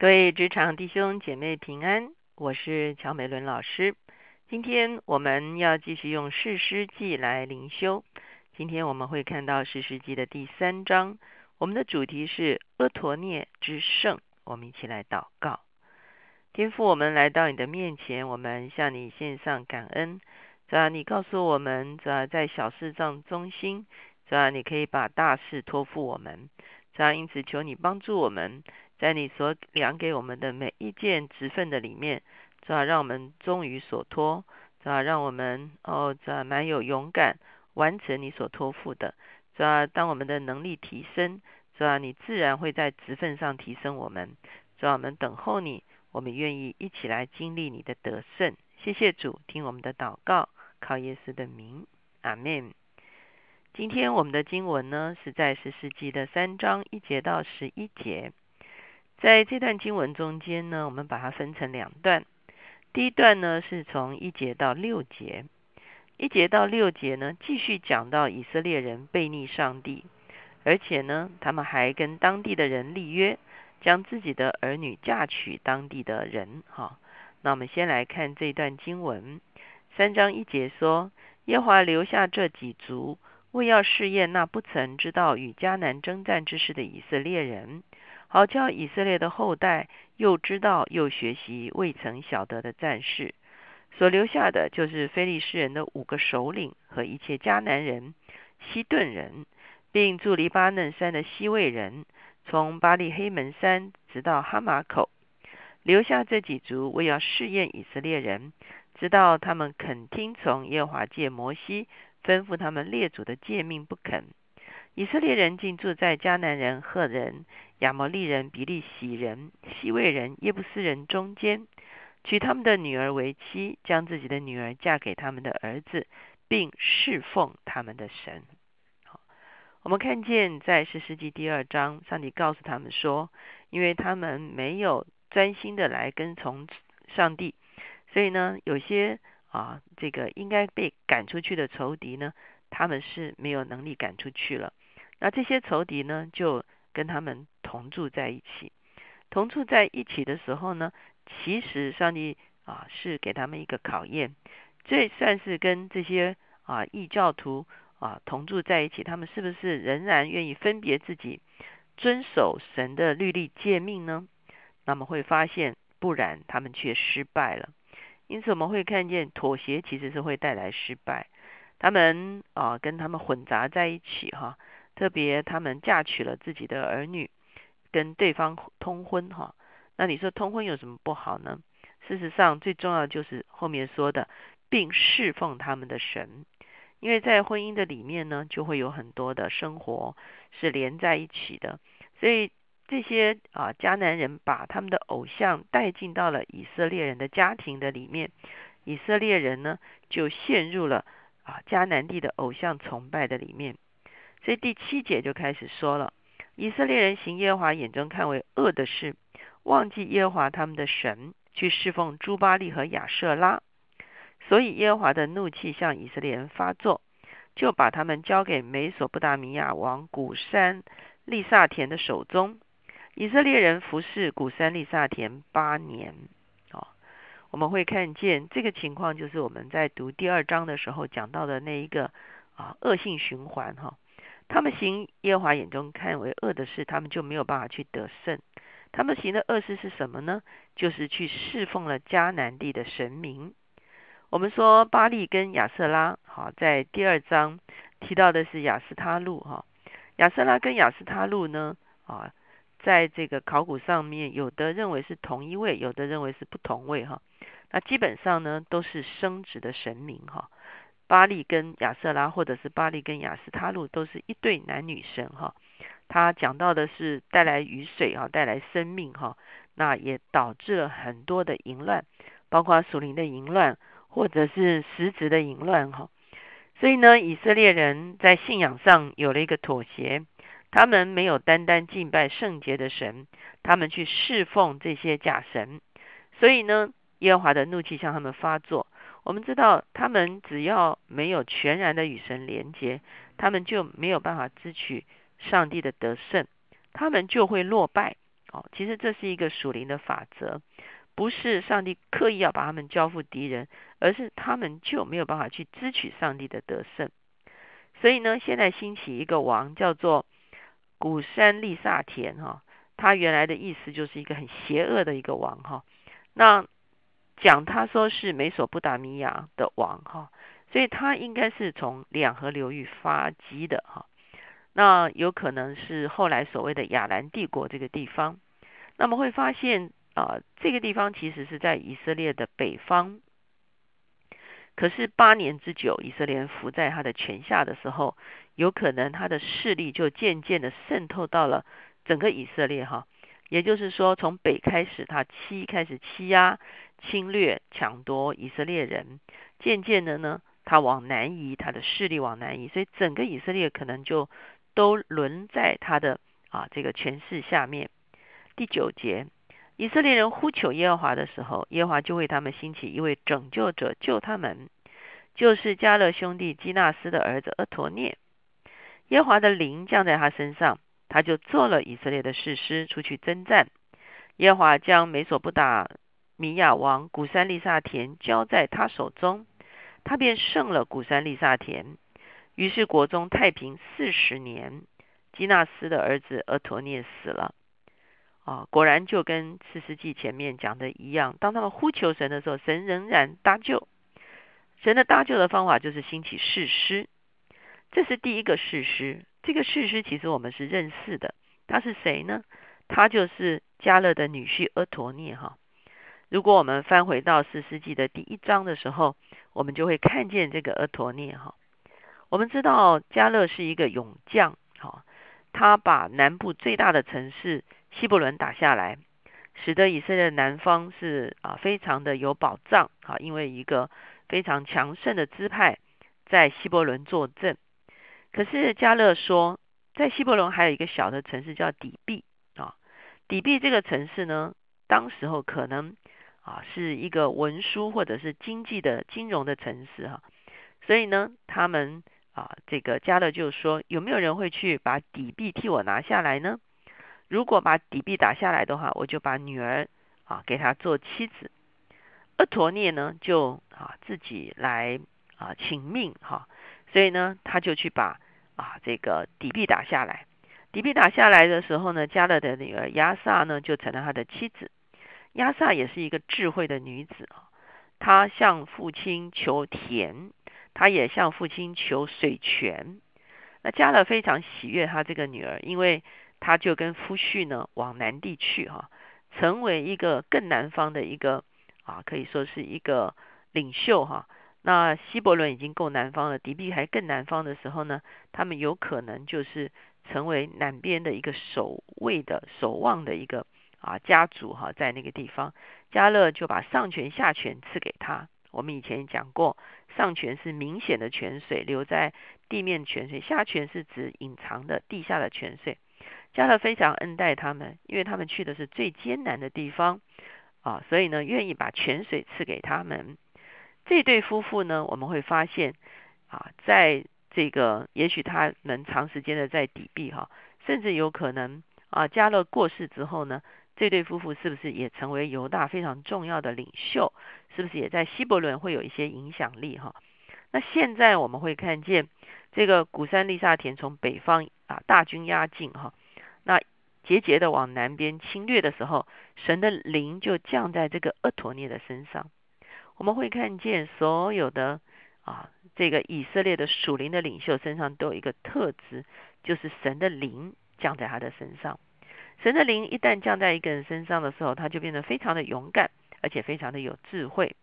各位职场弟兄姐妹平安，我是乔美伦老师。今天我们要继续用士师记来灵修。今天我们会看到士师记的第三章，我们的主题是阿陀涅之圣。我们一起来祷告，天父，我们来到你的面前，我们向你献上感恩。主啊，你告诉我们，主啊，在小事上忠心，主啊，你可以把大事托付我们。主啊，因此求你帮助我们。在你所量给我们的每一件职分的里面，主要让我们忠于所托，主要让我们哦，主要蛮有勇敢完成你所托付的。主要当我们的能力提升，主要你自然会在职分上提升我们。主要我们等候你，我们愿意一起来经历你的得胜。谢谢主，听我们的祷告，靠耶稣的名，阿门。今天我们的经文呢是在十世纪的三章一节到十一节。在这段经文中间呢，我们把它分成两段。第一段呢是从一节到六节，一节到六节呢继续讲到以色列人背逆上帝，而且呢他们还跟当地的人立约，将自己的儿女嫁娶当地的人。哈，那我们先来看这段经文，三章一节说：耶华留下这几族，为要试验那不曾知道与迦南征战之事的以色列人。好叫以色列的后代又知道又学习未曾晓得的战士，所留下的就是非利士人的五个首领和一切迦南人、西顿人，并住黎巴嫩山的西魏人，从巴利黑门山直到哈马口，留下这几族，为要试验以色列人，直到他们肯听从耶华借摩西吩咐他们列祖的诫命不肯。以色列人竟住在迦南人、赫人、亚摩利人、比利洗人、西魏人、耶布斯人中间，娶他们的女儿为妻，将自己的女儿嫁给他们的儿子，并侍奉他们的神。我们看见在十世纪第二章，上帝告诉他们说，因为他们没有专心的来跟从上帝，所以呢，有些啊，这个应该被赶出去的仇敌呢，他们是没有能力赶出去了。那这些仇敌呢，就跟他们同住在一起。同住在一起的时候呢，其实上帝啊是给他们一个考验。这算是跟这些啊异教徒啊同住在一起，他们是不是仍然愿意分别自己，遵守神的律例诫命呢？那么会发现，不然他们却失败了。因此我们会看见，妥协其实是会带来失败。他们啊跟他们混杂在一起哈。特别他们嫁娶了自己的儿女，跟对方通婚哈，那你说通婚有什么不好呢？事实上，最重要就是后面说的，并侍奉他们的神，因为在婚姻的里面呢，就会有很多的生活是连在一起的，所以这些啊迦南人把他们的偶像带进到了以色列人的家庭的里面，以色列人呢就陷入了啊迦南地的偶像崇拜的里面。所以第七节就开始说了，以色列人行耶和华眼中看为恶的事，忘记耶和华他们的神，去侍奉朱巴利和亚舍拉，所以耶和华的怒气向以色列人发作，就把他们交给美索不达米亚王古山利萨田的手中。以色列人服侍古山利萨田八年。哦，我们会看见这个情况，就是我们在读第二章的时候讲到的那一个啊恶性循环哈。他们行耶和华眼中看为恶的事，他们就没有办法去得胜。他们行的恶事是什么呢？就是去侍奉了迦南地的神明。我们说巴利跟亚瑟拉，好，在第二章提到的是亚斯他路哈。亚瑟拉跟亚斯他路呢，啊，在这个考古上面，有的认为是同一位，有的认为是不同位哈。那基本上呢，都是生殖的神明哈。巴利跟亚瑟拉，或者是巴利跟亚斯他路，都是一对男女神哈。他讲到的是带来雨水哈，带来生命哈，那也导致了很多的淫乱，包括属灵的淫乱，或者是实质的淫乱哈。所以呢，以色列人在信仰上有了一个妥协，他们没有单单敬拜圣洁的神，他们去侍奉这些假神。所以呢，耶和华的怒气向他们发作。我们知道，他们只要没有全然的与神连结，他们就没有办法支取上帝的得胜，他们就会落败哦，其实这是一个属灵的法则，不是上帝刻意要把他们交付敌人，而是他们就没有办法去支取上帝的得胜。所以呢，现在兴起一个王叫做古山利萨田哈，他原来的意思就是一个很邪恶的一个王哈。那讲他说是美索不达米亚的王哈，所以他应该是从两河流域发迹的哈。那有可能是后来所谓的亚兰帝国这个地方。那么会发现啊，这个地方其实是在以色列的北方。可是八年之久，以色列伏在他的权下的时候，有可能他的势力就渐渐的渗透到了整个以色列哈。也就是说，从北开始，他欺开始欺压、侵略、抢夺以色列人，渐渐的呢，他往南移，他的势力往南移，所以整个以色列可能就都沦在他的啊这个权势下面。第九节。以色列人呼求耶和华的时候，耶和华就为他们兴起一位拯救者救他们，就是加勒兄弟基纳斯的儿子厄陀涅。耶和华的灵降在他身上，他就做了以色列的士师，出去征战。耶和华将美索不达米亚王古山利萨田交在他手中，他便胜了古山利萨田。于是国中太平四十年。基纳斯的儿子阿陀涅死了。啊，果然就跟四世纪前面讲的一样，当他们呼求神的时候，神仍然搭救。神的搭救的方法就是兴起誓师，这是第一个誓师。这个誓师其实我们是认识的，他是谁呢？他就是加勒的女婿阿陀涅哈。如果我们翻回到四世纪的第一章的时候，我们就会看见这个阿陀涅哈。我们知道加勒是一个勇将，哈，他把南部最大的城市。希伯伦打下来，使得以色列南方是啊非常的有保障啊，因为一个非常强盛的支派在希伯伦坐镇。可是加勒说，在希伯伦还有一个小的城市叫底壁啊，底壁这个城市呢，当时候可能啊是一个文书或者是经济的金融的城市哈，所以呢，他们啊这个加勒就说，有没有人会去把底币替我拿下来呢？如果把底币打下来的话，我就把女儿啊给他做妻子。厄陀涅呢就啊自己来啊请命哈，所以呢他就去把啊这个底币打下来。底币打下来的时候呢，加勒的女儿亚萨呢就成了他的妻子。亚萨也是一个智慧的女子啊，她向父亲求田，她也向父亲求水泉。那加勒非常喜悦他这个女儿，因为。他就跟夫婿呢往南地去哈，成为一个更南方的一个啊，可以说是一个领袖哈。那希伯伦已经够南方了，迪比还更南方的时候呢，他们有可能就是成为南边的一个守卫的守望的一个啊家族哈，在那个地方，加勒就把上泉下泉赐给他。我们以前讲过，上泉是明显的泉水流在地面泉水，下泉是指隐藏的地下的泉水。加勒非常恩待他们，因为他们去的是最艰难的地方啊，所以呢，愿意把泉水赐给他们。这对夫妇呢，我们会发现啊，在这个也许他们长时间的在抵避哈，甚至有可能啊，加勒过世之后呢，这对夫妇是不是也成为犹大非常重要的领袖？是不是也在希伯伦会有一些影响力哈？那现在我们会看见这个古山利萨田从北方啊大军压境哈。那节节的往南边侵略的时候，神的灵就降在这个厄陀涅的身上。我们会看见所有的啊，这个以色列的属灵的领袖身上都有一个特质，就是神的灵降在他的身上。神的灵一旦降在一个人身上的时候，他就变得非常的勇敢，而且非常的有智慧。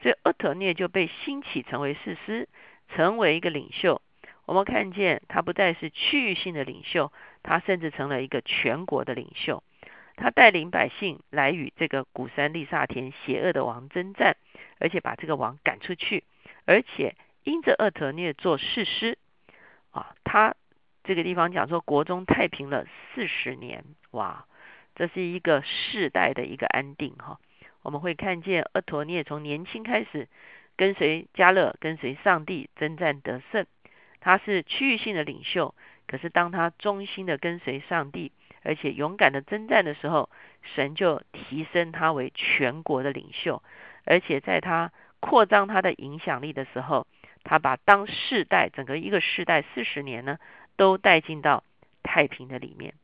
所以厄特涅就被兴起成为士师，成为一个领袖。我们看见他不再是区域性的领袖，他甚至成了一个全国的领袖。他带领百姓来与这个古山利萨田邪恶的王征战，而且把这个王赶出去，而且因着厄特涅做士师啊，他这个地方讲说国中太平了四十年，哇，这是一个世代的一个安定哈。我们会看见厄陀涅从年轻开始跟随加勒，跟随上帝征战得胜。他是区域性的领袖，可是当他忠心的跟随上帝，而且勇敢的征战的时候，神就提升他为全国的领袖，而且在他扩张他的影响力的时候，他把当世代整个一个世代四十年呢，都带进到太平的里面。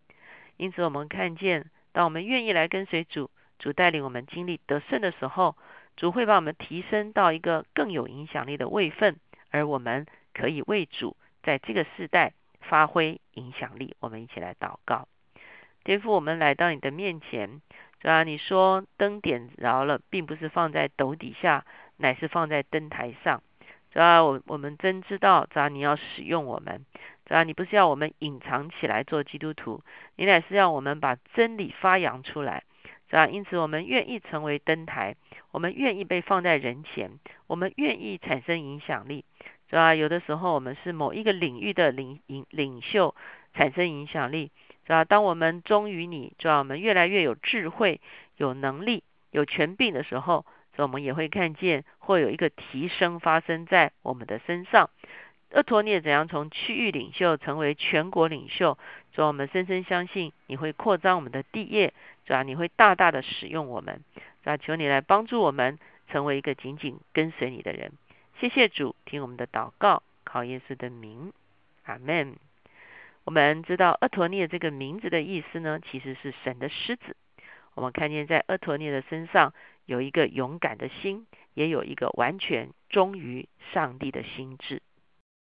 因此，我们看见，当我们愿意来跟随主，主带领我们经历得胜的时候，主会把我们提升到一个更有影响力的位分，而我们可以为主在这个世代发挥影响力。我们一起来祷告。天父，我们来到你的面前，主啊，你说灯点着了，并不是放在斗底下，乃是放在灯台上。主啊，我我们真知道，主啊，你要使用我们，主啊，你不是要我们隐藏起来做基督徒，你乃是要我们把真理发扬出来，主啊，因此我们愿意成为灯台，我们愿意被放在人前，我们愿意产生影响力，主啊，有的时候我们是某一个领域的领领领袖，产生影响力。是吧？当我们忠于你，主要我们越来越有智慧、有能力、有权柄的时候，我们也会看见会有一个提升发生在我们的身上。厄托涅怎样从区域领袖成为全国领袖？主我们深深相信你会扩张我们的地业，主要你会大大的使用我们。主要求你来帮助我们成为一个紧紧跟随你的人。谢谢主，听我们的祷告，靠耶稣的名，阿门。我们知道厄陀涅这个名字的意思呢，其实是神的狮子。我们看见在厄陀涅的身上有一个勇敢的心，也有一个完全忠于上帝的心智。